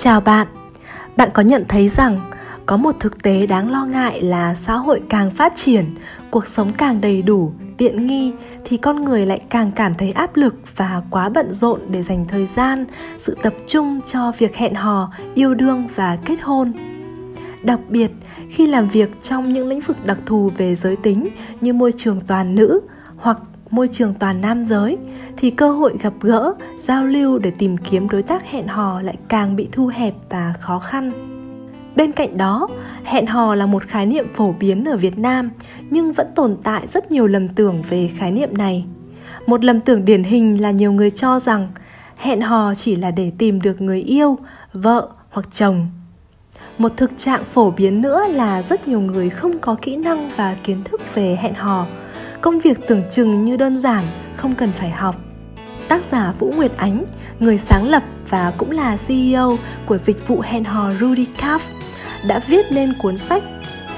Chào bạn. Bạn có nhận thấy rằng có một thực tế đáng lo ngại là xã hội càng phát triển, cuộc sống càng đầy đủ, tiện nghi thì con người lại càng cảm thấy áp lực và quá bận rộn để dành thời gian, sự tập trung cho việc hẹn hò, yêu đương và kết hôn. Đặc biệt, khi làm việc trong những lĩnh vực đặc thù về giới tính như môi trường toàn nữ hoặc môi trường toàn nam giới thì cơ hội gặp gỡ, giao lưu để tìm kiếm đối tác hẹn hò lại càng bị thu hẹp và khó khăn. Bên cạnh đó, hẹn hò là một khái niệm phổ biến ở Việt Nam nhưng vẫn tồn tại rất nhiều lầm tưởng về khái niệm này. Một lầm tưởng điển hình là nhiều người cho rằng hẹn hò chỉ là để tìm được người yêu, vợ hoặc chồng. Một thực trạng phổ biến nữa là rất nhiều người không có kỹ năng và kiến thức về hẹn hò. Công việc tưởng chừng như đơn giản, không cần phải học. Tác giả Vũ Nguyệt Ánh, người sáng lập và cũng là CEO của dịch vụ hẹn hò Rudy Kaff, đã viết nên cuốn sách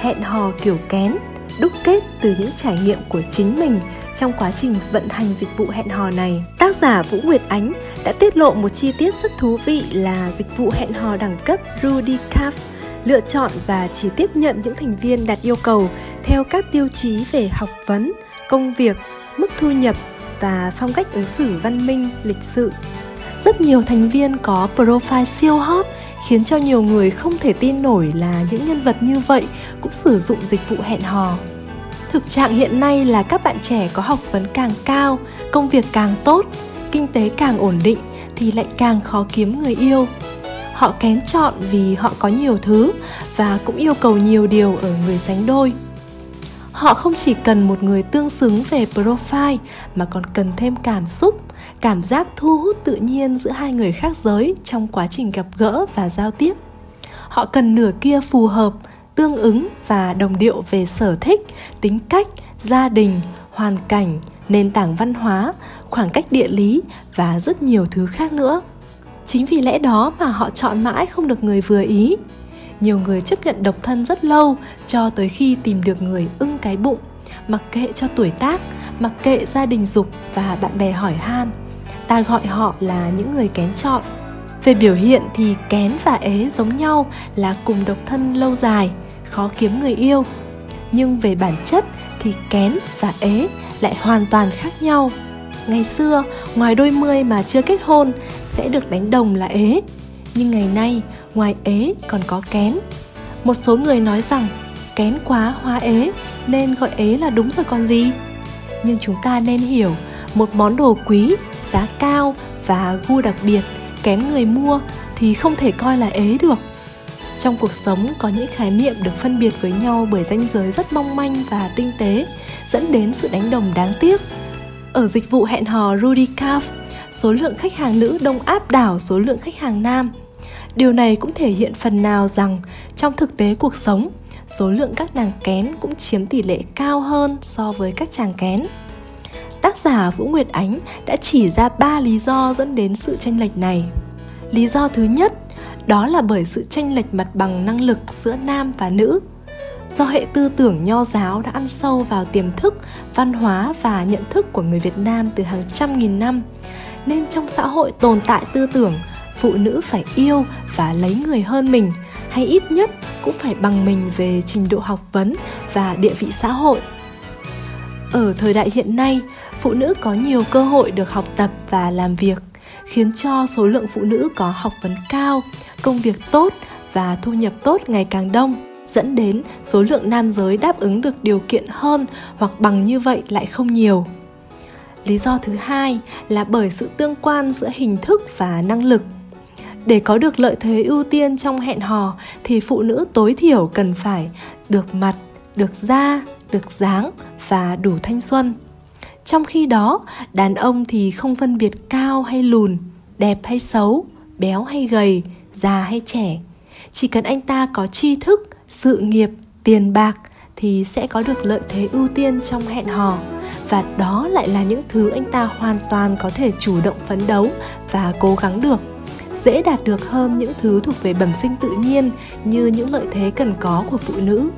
Hẹn hò kiểu kén, đúc kết từ những trải nghiệm của chính mình trong quá trình vận hành dịch vụ hẹn hò này. Tác giả Vũ Nguyệt Ánh đã tiết lộ một chi tiết rất thú vị là dịch vụ hẹn hò đẳng cấp Rudy Calf lựa chọn và chỉ tiếp nhận những thành viên đạt yêu cầu theo các tiêu chí về học vấn, công việc, mức thu nhập và phong cách ứng xử văn minh, lịch sự. Rất nhiều thành viên có profile siêu hot khiến cho nhiều người không thể tin nổi là những nhân vật như vậy cũng sử dụng dịch vụ hẹn hò. Thực trạng hiện nay là các bạn trẻ có học vấn càng cao, công việc càng tốt, kinh tế càng ổn định thì lại càng khó kiếm người yêu. Họ kén chọn vì họ có nhiều thứ và cũng yêu cầu nhiều điều ở người sánh đôi. Họ không chỉ cần một người tương xứng về profile mà còn cần thêm cảm xúc, cảm giác thu hút tự nhiên giữa hai người khác giới trong quá trình gặp gỡ và giao tiếp. Họ cần nửa kia phù hợp, tương ứng và đồng điệu về sở thích, tính cách, gia đình, hoàn cảnh, nền tảng văn hóa, khoảng cách địa lý và rất nhiều thứ khác nữa. Chính vì lẽ đó mà họ chọn mãi không được người vừa ý. Nhiều người chấp nhận độc thân rất lâu cho tới khi tìm được người ưng cái bụng, mặc kệ cho tuổi tác, mặc kệ gia đình dục và bạn bè hỏi han. Ta gọi họ là những người kén chọn. Về biểu hiện thì kén và ế giống nhau là cùng độc thân lâu dài, khó kiếm người yêu. Nhưng về bản chất thì kén và ế lại hoàn toàn khác nhau. Ngày xưa, ngoài đôi mươi mà chưa kết hôn sẽ được đánh đồng là ế. Nhưng ngày nay, ngoài ế còn có kén. Một số người nói rằng kén quá hóa ế nên gọi ế là đúng rồi còn gì. Nhưng chúng ta nên hiểu, một món đồ quý, giá cao và gu đặc biệt kén người mua thì không thể coi là ế được. Trong cuộc sống có những khái niệm được phân biệt với nhau bởi ranh giới rất mong manh và tinh tế, dẫn đến sự đánh đồng đáng tiếc. Ở dịch vụ hẹn hò Rudy Calf, số lượng khách hàng nữ đông áp đảo số lượng khách hàng nam. Điều này cũng thể hiện phần nào rằng trong thực tế cuộc sống, số lượng các nàng kén cũng chiếm tỷ lệ cao hơn so với các chàng kén. Tác giả Vũ Nguyệt Ánh đã chỉ ra ba lý do dẫn đến sự tranh lệch này. Lý do thứ nhất, đó là bởi sự tranh lệch mặt bằng năng lực giữa nam và nữ. Do hệ tư tưởng nho giáo đã ăn sâu vào tiềm thức, văn hóa và nhận thức của người Việt Nam từ hàng trăm nghìn năm, nên trong xã hội tồn tại tư tưởng phụ nữ phải yêu và lấy người hơn mình, hay ít nhất cũng phải bằng mình về trình độ học vấn và địa vị xã hội. Ở thời đại hiện nay, phụ nữ có nhiều cơ hội được học tập và làm việc, khiến cho số lượng phụ nữ có học vấn cao, công việc tốt và thu nhập tốt ngày càng đông, dẫn đến số lượng nam giới đáp ứng được điều kiện hơn hoặc bằng như vậy lại không nhiều. Lý do thứ hai là bởi sự tương quan giữa hình thức và năng lực để có được lợi thế ưu tiên trong hẹn hò, thì phụ nữ tối thiểu cần phải được mặt, được da, được dáng và đủ thanh xuân. Trong khi đó, đàn ông thì không phân biệt cao hay lùn, đẹp hay xấu, béo hay gầy, già hay trẻ. Chỉ cần anh ta có tri thức, sự nghiệp, tiền bạc thì sẽ có được lợi thế ưu tiên trong hẹn hò. Và đó lại là những thứ anh ta hoàn toàn có thể chủ động phấn đấu và cố gắng được dễ đạt được hơn những thứ thuộc về bẩm sinh tự nhiên như những lợi thế cần có của phụ nữ.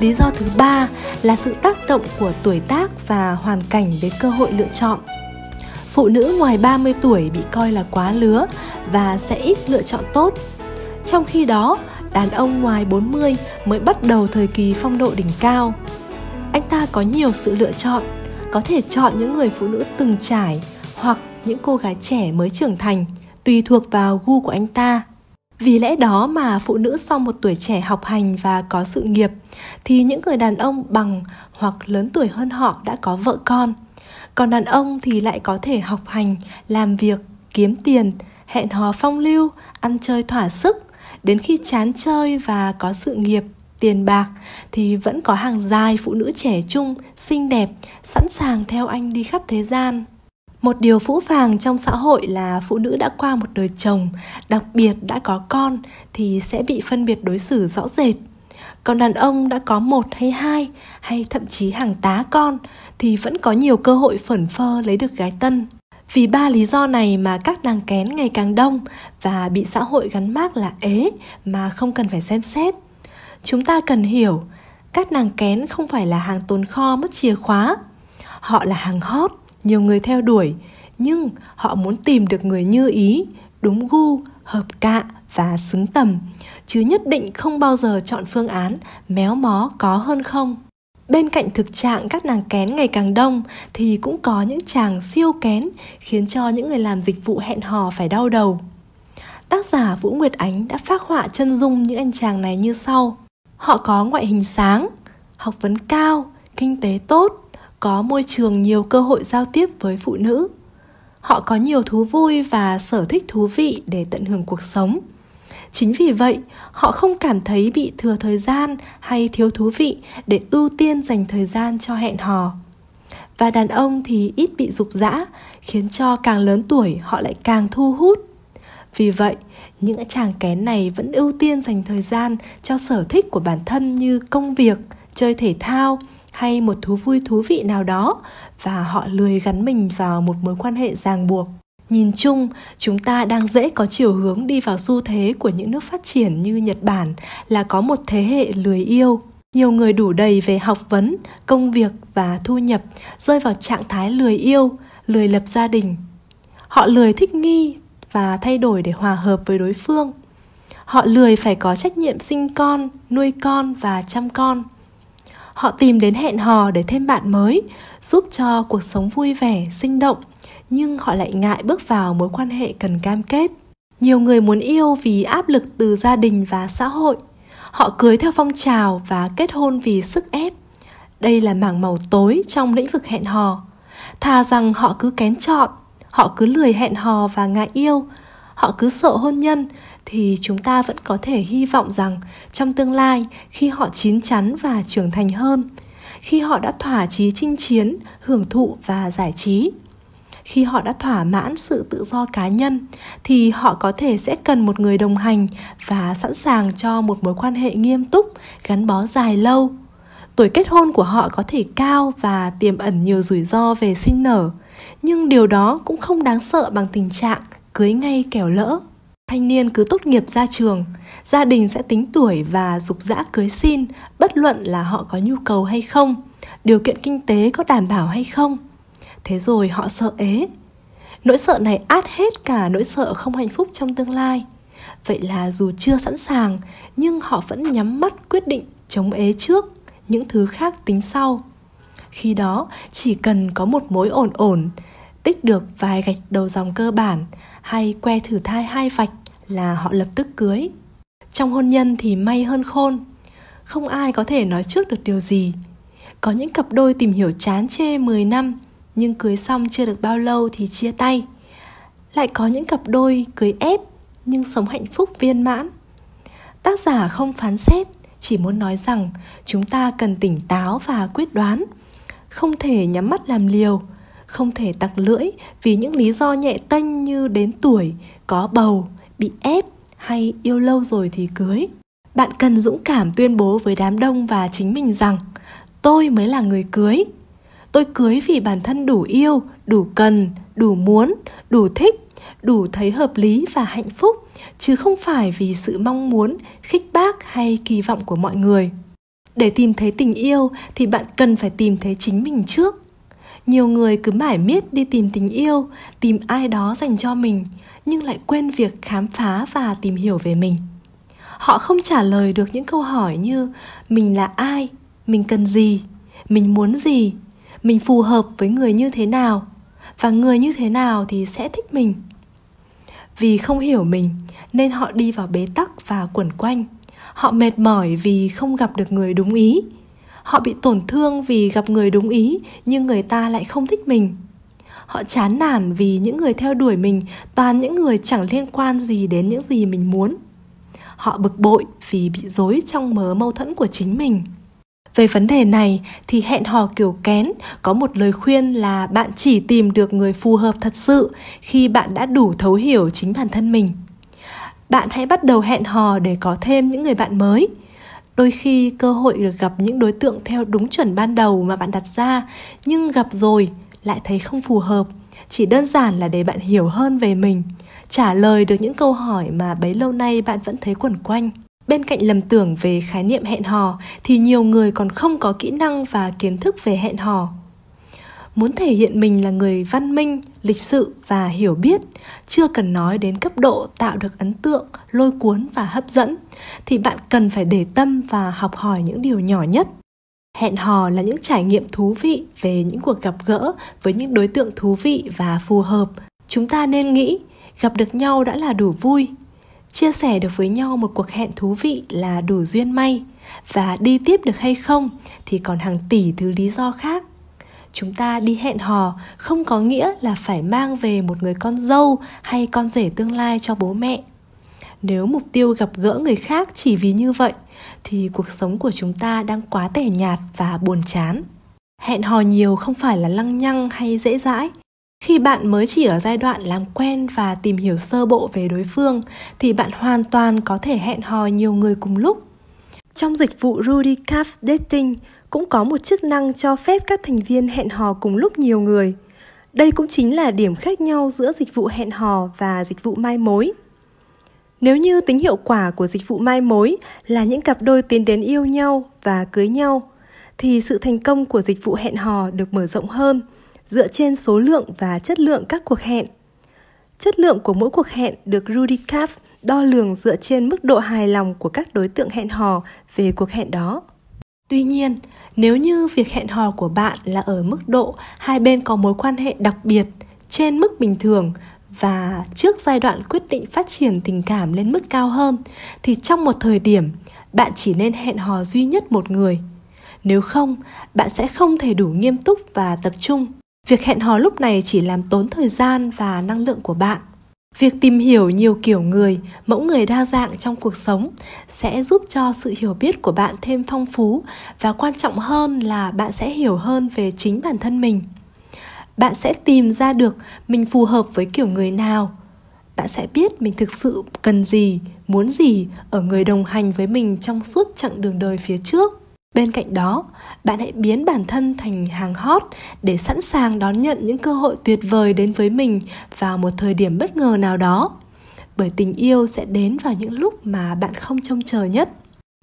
Lý do thứ ba là sự tác động của tuổi tác và hoàn cảnh đến cơ hội lựa chọn. Phụ nữ ngoài 30 tuổi bị coi là quá lứa và sẽ ít lựa chọn tốt. Trong khi đó, đàn ông ngoài 40 mới bắt đầu thời kỳ phong độ đỉnh cao. Anh ta có nhiều sự lựa chọn, có thể chọn những người phụ nữ từng trải hoặc những cô gái trẻ mới trưởng thành, tùy thuộc vào gu của anh ta. Vì lẽ đó mà phụ nữ sau một tuổi trẻ học hành và có sự nghiệp thì những người đàn ông bằng hoặc lớn tuổi hơn họ đã có vợ con. Còn đàn ông thì lại có thể học hành, làm việc, kiếm tiền, hẹn hò phong lưu, ăn chơi thỏa sức. Đến khi chán chơi và có sự nghiệp, tiền bạc thì vẫn có hàng dài phụ nữ trẻ trung, xinh đẹp, sẵn sàng theo anh đi khắp thế gian. Một điều phũ phàng trong xã hội là phụ nữ đã qua một đời chồng, đặc biệt đã có con thì sẽ bị phân biệt đối xử rõ rệt. Còn đàn ông đã có một hay hai hay thậm chí hàng tá con thì vẫn có nhiều cơ hội phẩn phơ lấy được gái tân. Vì ba lý do này mà các nàng kén ngày càng đông và bị xã hội gắn mác là ế mà không cần phải xem xét. Chúng ta cần hiểu, các nàng kén không phải là hàng tồn kho mất chìa khóa. Họ là hàng hot, nhiều người theo đuổi, nhưng họ muốn tìm được người như ý, đúng gu, hợp cạ và xứng tầm, chứ nhất định không bao giờ chọn phương án méo mó có hơn không. Bên cạnh thực trạng các nàng kén ngày càng đông thì cũng có những chàng siêu kén khiến cho những người làm dịch vụ hẹn hò phải đau đầu. Tác giả Vũ Nguyệt Ánh đã phác họa chân dung những anh chàng này như sau. Họ có ngoại hình sáng, học vấn cao, kinh tế tốt, có môi trường nhiều cơ hội giao tiếp với phụ nữ. Họ có nhiều thú vui và sở thích thú vị để tận hưởng cuộc sống. Chính vì vậy, họ không cảm thấy bị thừa thời gian hay thiếu thú vị để ưu tiên dành thời gian cho hẹn hò. Và đàn ông thì ít bị dục dã, khiến cho càng lớn tuổi họ lại càng thu hút. Vì vậy, những chàng kén này vẫn ưu tiên dành thời gian cho sở thích của bản thân như công việc, chơi thể thao, hay một thú vui thú vị nào đó và họ lười gắn mình vào một mối quan hệ ràng buộc. Nhìn chung, chúng ta đang dễ có chiều hướng đi vào xu thế của những nước phát triển như nhật bản là có một thế hệ lười yêu. Nhiều người đủ đầy về học vấn, công việc và thu nhập, rơi vào trạng thái lười yêu, lười lập gia đình. Họ lười thích nghi và thay đổi để hòa hợp với đối phương. Họ lười phải có trách nhiệm sinh con, nuôi con và chăm con. Họ tìm đến hẹn hò để thêm bạn mới, giúp cho cuộc sống vui vẻ, sinh động, nhưng họ lại ngại bước vào mối quan hệ cần cam kết. Nhiều người muốn yêu vì áp lực từ gia đình và xã hội. Họ cưới theo phong trào và kết hôn vì sức ép. Đây là mảng màu tối trong lĩnh vực hẹn hò. Thà rằng họ cứ kén chọn, họ cứ lười hẹn hò và ngại yêu, họ cứ sợ hôn nhân thì chúng ta vẫn có thể hy vọng rằng trong tương lai, khi họ chín chắn và trưởng thành hơn, khi họ đã thỏa chí chinh chiến, hưởng thụ và giải trí, khi họ đã thỏa mãn sự tự do cá nhân, thì họ có thể sẽ cần một người đồng hành và sẵn sàng cho một mối quan hệ nghiêm túc, gắn bó dài lâu. Tuổi kết hôn của họ có thể cao và tiềm ẩn nhiều rủi ro về sinh nở, nhưng điều đó cũng không đáng sợ bằng tình trạng cưới ngay kẻo lỡ thanh niên cứ tốt nghiệp ra trường, gia đình sẽ tính tuổi và dục dã cưới xin, bất luận là họ có nhu cầu hay không, điều kiện kinh tế có đảm bảo hay không. Thế rồi họ sợ ế. Nỗi sợ này át hết cả nỗi sợ không hạnh phúc trong tương lai. Vậy là dù chưa sẵn sàng, nhưng họ vẫn nhắm mắt quyết định chống ế trước những thứ khác tính sau. Khi đó, chỉ cần có một mối ổn ổn, tích được vài gạch đầu dòng cơ bản, hay que thử thai hai vạch là họ lập tức cưới. Trong hôn nhân thì may hơn khôn, không ai có thể nói trước được điều gì. Có những cặp đôi tìm hiểu chán chê 10 năm nhưng cưới xong chưa được bao lâu thì chia tay. Lại có những cặp đôi cưới ép nhưng sống hạnh phúc viên mãn. Tác giả không phán xét, chỉ muốn nói rằng chúng ta cần tỉnh táo và quyết đoán, không thể nhắm mắt làm liều, không thể tặc lưỡi vì những lý do nhẹ tênh như đến tuổi, có bầu, bị ép hay yêu lâu rồi thì cưới. Bạn cần dũng cảm tuyên bố với đám đông và chính mình rằng tôi mới là người cưới. Tôi cưới vì bản thân đủ yêu, đủ cần, đủ muốn, đủ thích, đủ thấy hợp lý và hạnh phúc, chứ không phải vì sự mong muốn, khích bác hay kỳ vọng của mọi người. Để tìm thấy tình yêu thì bạn cần phải tìm thấy chính mình trước nhiều người cứ mải miết đi tìm tình yêu, tìm ai đó dành cho mình, nhưng lại quên việc khám phá và tìm hiểu về mình. Họ không trả lời được những câu hỏi như, mình là ai? Mình cần gì? Mình muốn gì? Mình phù hợp với người như thế nào? Và người như thế nào thì sẽ thích mình? Vì không hiểu mình, nên họ đi vào bế tắc và quẩn quanh. Họ mệt mỏi vì không gặp được người đúng ý họ bị tổn thương vì gặp người đúng ý, nhưng người ta lại không thích mình. Họ chán nản vì những người theo đuổi mình, toàn những người chẳng liên quan gì đến những gì mình muốn. Họ bực bội vì bị dối trong mớ mâu thuẫn của chính mình. Về vấn đề này thì hẹn hò kiểu kén có một lời khuyên là bạn chỉ tìm được người phù hợp thật sự khi bạn đã đủ thấu hiểu chính bản thân mình. Bạn hãy bắt đầu hẹn hò để có thêm những người bạn mới đôi khi cơ hội được gặp những đối tượng theo đúng chuẩn ban đầu mà bạn đặt ra, nhưng gặp rồi lại thấy không phù hợp. Chỉ đơn giản là để bạn hiểu hơn về mình, trả lời được những câu hỏi mà bấy lâu nay bạn vẫn thấy quẩn quanh. Bên cạnh lầm tưởng về khái niệm hẹn hò, thì nhiều người còn không có kỹ năng và kiến thức về hẹn hò muốn thể hiện mình là người văn minh, lịch sự và hiểu biết, chưa cần nói đến cấp độ tạo được ấn tượng, lôi cuốn và hấp dẫn, thì bạn cần phải để tâm và học hỏi những điều nhỏ nhất. Hẹn hò là những trải nghiệm thú vị về những cuộc gặp gỡ với những đối tượng thú vị và phù hợp. Chúng ta nên nghĩ, gặp được nhau đã là đủ vui. Chia sẻ được với nhau một cuộc hẹn thú vị là đủ duyên may. Và đi tiếp được hay không thì còn hàng tỷ thứ lý do khác chúng ta đi hẹn hò. Không có nghĩa là phải mang về một người con dâu hay con rể tương lai cho bố mẹ. Nếu mục tiêu gặp gỡ người khác chỉ vì như vậy, thì cuộc sống của chúng ta đang quá tẻ nhạt và buồn chán. Hẹn hò nhiều không phải là lăng nhăng hay dễ dãi. Khi bạn mới chỉ ở giai đoạn làm quen và tìm hiểu sơ bộ về đối phương, thì bạn hoàn toàn có thể hẹn hò nhiều người cùng lúc trong dịch vụ Rudy Calf Dating cũng có một chức năng cho phép các thành viên hẹn hò cùng lúc nhiều người. Đây cũng chính là điểm khác nhau giữa dịch vụ hẹn hò và dịch vụ mai mối. Nếu như tính hiệu quả của dịch vụ mai mối là những cặp đôi tiến đến yêu nhau và cưới nhau, thì sự thành công của dịch vụ hẹn hò được mở rộng hơn dựa trên số lượng và chất lượng các cuộc hẹn. Chất lượng của mỗi cuộc hẹn được Rudy Calf đo lường dựa trên mức độ hài lòng của các đối tượng hẹn hò về cuộc hẹn đó. Tuy nhiên, nếu như việc hẹn hò của bạn là ở mức độ hai bên có mối quan hệ đặc biệt trên mức bình thường và trước giai đoạn quyết định phát triển tình cảm lên mức cao hơn thì trong một thời điểm bạn chỉ nên hẹn hò duy nhất một người. Nếu không bạn sẽ không thể đủ nghiêm túc và tập trung. Việc hẹn hò lúc này chỉ làm tốn thời gian và năng lượng của bạn việc tìm hiểu nhiều kiểu người, mẫu người đa dạng trong cuộc sống sẽ giúp cho sự hiểu biết của bạn thêm phong phú và quan trọng hơn là bạn sẽ hiểu hơn về chính bản thân mình. Bạn sẽ tìm ra được mình phù hợp với kiểu người nào. Bạn sẽ biết mình thực sự cần gì, muốn gì ở người đồng hành với mình trong suốt chặng đường đời phía trước bên cạnh đó bạn hãy biến bản thân thành hàng hot để sẵn sàng đón nhận những cơ hội tuyệt vời đến với mình vào một thời điểm bất ngờ nào đó bởi tình yêu sẽ đến vào những lúc mà bạn không trông chờ nhất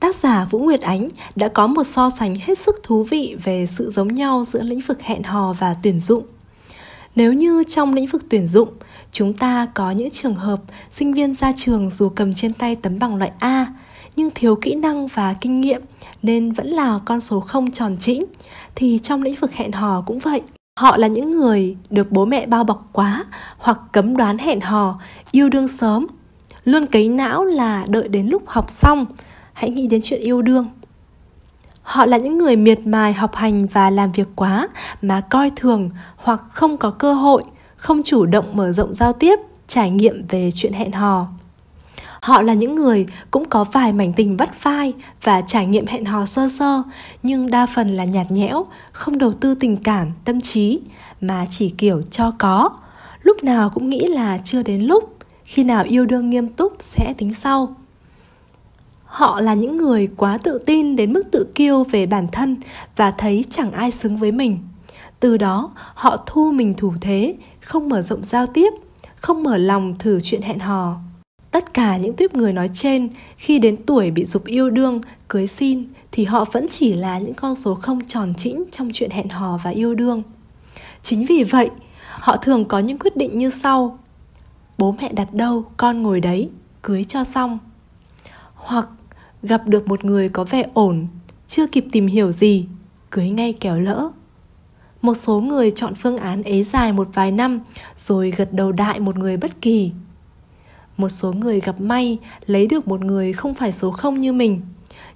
Tác giả Vũ Nguyệt Ánh đã có một so sánh hết sức thú vị về sự giống nhau giữa lĩnh vực hẹn hò và tuyển dụng. Nếu như trong lĩnh vực tuyển dụng, chúng ta có những trường hợp sinh viên ra trường dù cầm trên tay tấm bằng loại A nhưng thiếu kỹ năng và kinh nghiệm nên vẫn là con số không tròn chỉnh thì trong lĩnh vực hẹn hò cũng vậy. Họ là những người được bố mẹ bao bọc quá hoặc cấm đoán hẹn hò, yêu đương sớm. Luôn cấy não là đợi đến lúc học xong. Hãy nghĩ đến chuyện yêu đương. Họ là những người miệt mài học hành và làm việc quá mà coi thường hoặc không có cơ hội, không chủ động mở rộng giao tiếp, trải nghiệm về chuyện hẹn hò. Họ là những người cũng có vài mảnh tình vắt vai và trải nghiệm hẹn hò sơ sơ, nhưng đa phần là nhạt nhẽo, không đầu tư tình cảm, tâm trí, mà chỉ kiểu cho có. Lúc nào cũng nghĩ là chưa đến lúc, khi nào yêu đương nghiêm túc sẽ tính sau. Họ là những người quá tự tin đến mức tự kiêu về bản thân và thấy chẳng ai xứng với mình. Từ đó, họ thu mình thủ thế, không mở rộng giao tiếp, không mở lòng thử chuyện hẹn hò. Tất cả những tuyếp người nói trên khi đến tuổi bị dục yêu đương, cưới xin thì họ vẫn chỉ là những con số không tròn chỉnh trong chuyện hẹn hò và yêu đương. Chính vì vậy, họ thường có những quyết định như sau. Bố mẹ đặt đâu, con ngồi đấy, cưới cho xong. hoặc gặp được một người có vẻ ổn chưa kịp tìm hiểu gì cưới ngay kéo lỡ một số người chọn phương án ế dài một vài năm rồi gật đầu đại một người bất kỳ một số người gặp may, lấy được một người không phải số không như mình.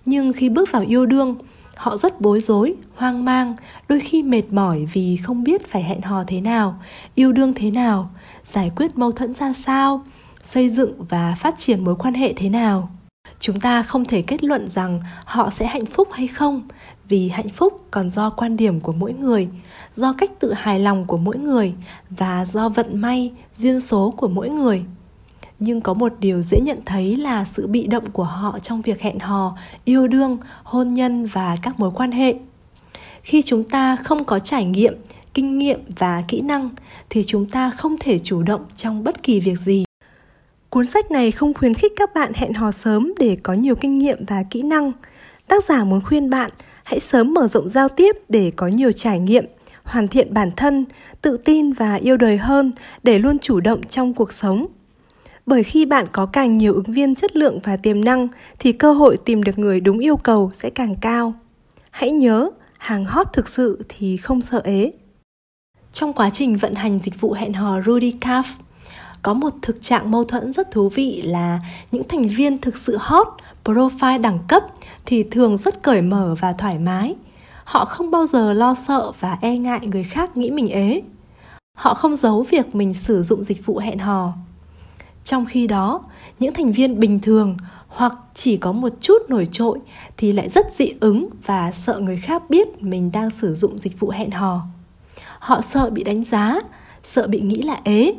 Nhưng khi bước vào yêu đương, họ rất bối rối, hoang mang, đôi khi mệt mỏi vì không biết phải hẹn hò thế nào, yêu đương thế nào, giải quyết mâu thuẫn ra sao, xây dựng và phát triển mối quan hệ thế nào. Chúng ta không thể kết luận rằng họ sẽ hạnh phúc hay không, vì hạnh phúc còn do quan điểm của mỗi người, do cách tự hài lòng của mỗi người và do vận may, duyên số của mỗi người nhưng có một điều dễ nhận thấy là sự bị động của họ trong việc hẹn hò yêu đương hôn nhân và các mối quan hệ khi chúng ta không có trải nghiệm kinh nghiệm và kỹ năng thì chúng ta không thể chủ động trong bất kỳ việc gì Cuốn sách này không khuyến khích các bạn hẹn hò sớm để có nhiều kinh nghiệm và kỹ năng. Tác giả muốn khuyên bạn hãy sớm mở rộng giao tiếp để có nhiều trải nghiệm, hoàn thiện bản thân, tự tin và yêu đời hơn để luôn chủ động trong cuộc sống. Bởi khi bạn có càng nhiều ứng viên chất lượng và tiềm năng thì cơ hội tìm được người đúng yêu cầu sẽ càng cao. Hãy nhớ, hàng hot thực sự thì không sợ ế. Trong quá trình vận hành dịch vụ hẹn hò Rudy Calf, có một thực trạng mâu thuẫn rất thú vị là những thành viên thực sự hot, profile đẳng cấp thì thường rất cởi mở và thoải mái. Họ không bao giờ lo sợ và e ngại người khác nghĩ mình ế. Họ không giấu việc mình sử dụng dịch vụ hẹn hò. Trong khi đó, những thành viên bình thường hoặc chỉ có một chút nổi trội thì lại rất dị ứng và sợ người khác biết mình đang sử dụng dịch vụ hẹn hò. Họ sợ bị đánh giá, sợ bị nghĩ là ế,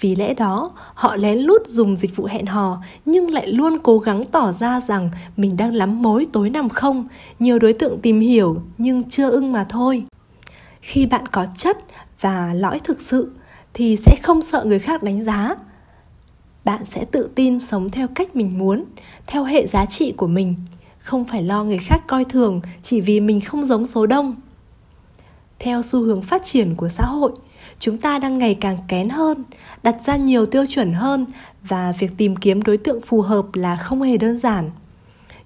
vì lẽ đó, họ lén lút dùng dịch vụ hẹn hò nhưng lại luôn cố gắng tỏ ra rằng mình đang lắm mối tối nằm không, nhiều đối tượng tìm hiểu nhưng chưa ưng mà thôi. Khi bạn có chất và lõi thực sự thì sẽ không sợ người khác đánh giá. Bạn sẽ tự tin sống theo cách mình muốn, theo hệ giá trị của mình, không phải lo người khác coi thường chỉ vì mình không giống số đông. Theo xu hướng phát triển của xã hội, chúng ta đang ngày càng kén hơn đặt ra nhiều tiêu chuẩn hơn và việc tìm kiếm đối tượng phù hợp là không hề đơn giản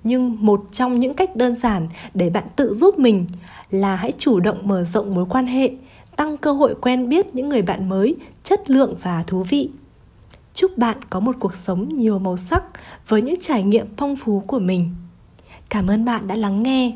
nhưng một trong những cách đơn giản để bạn tự giúp mình là hãy chủ động mở rộng mối quan hệ tăng cơ hội quen biết những người bạn mới chất lượng và thú vị chúc bạn có một cuộc sống nhiều màu sắc với những trải nghiệm phong phú của mình. Cảm ơn bạn đã lắng nghe.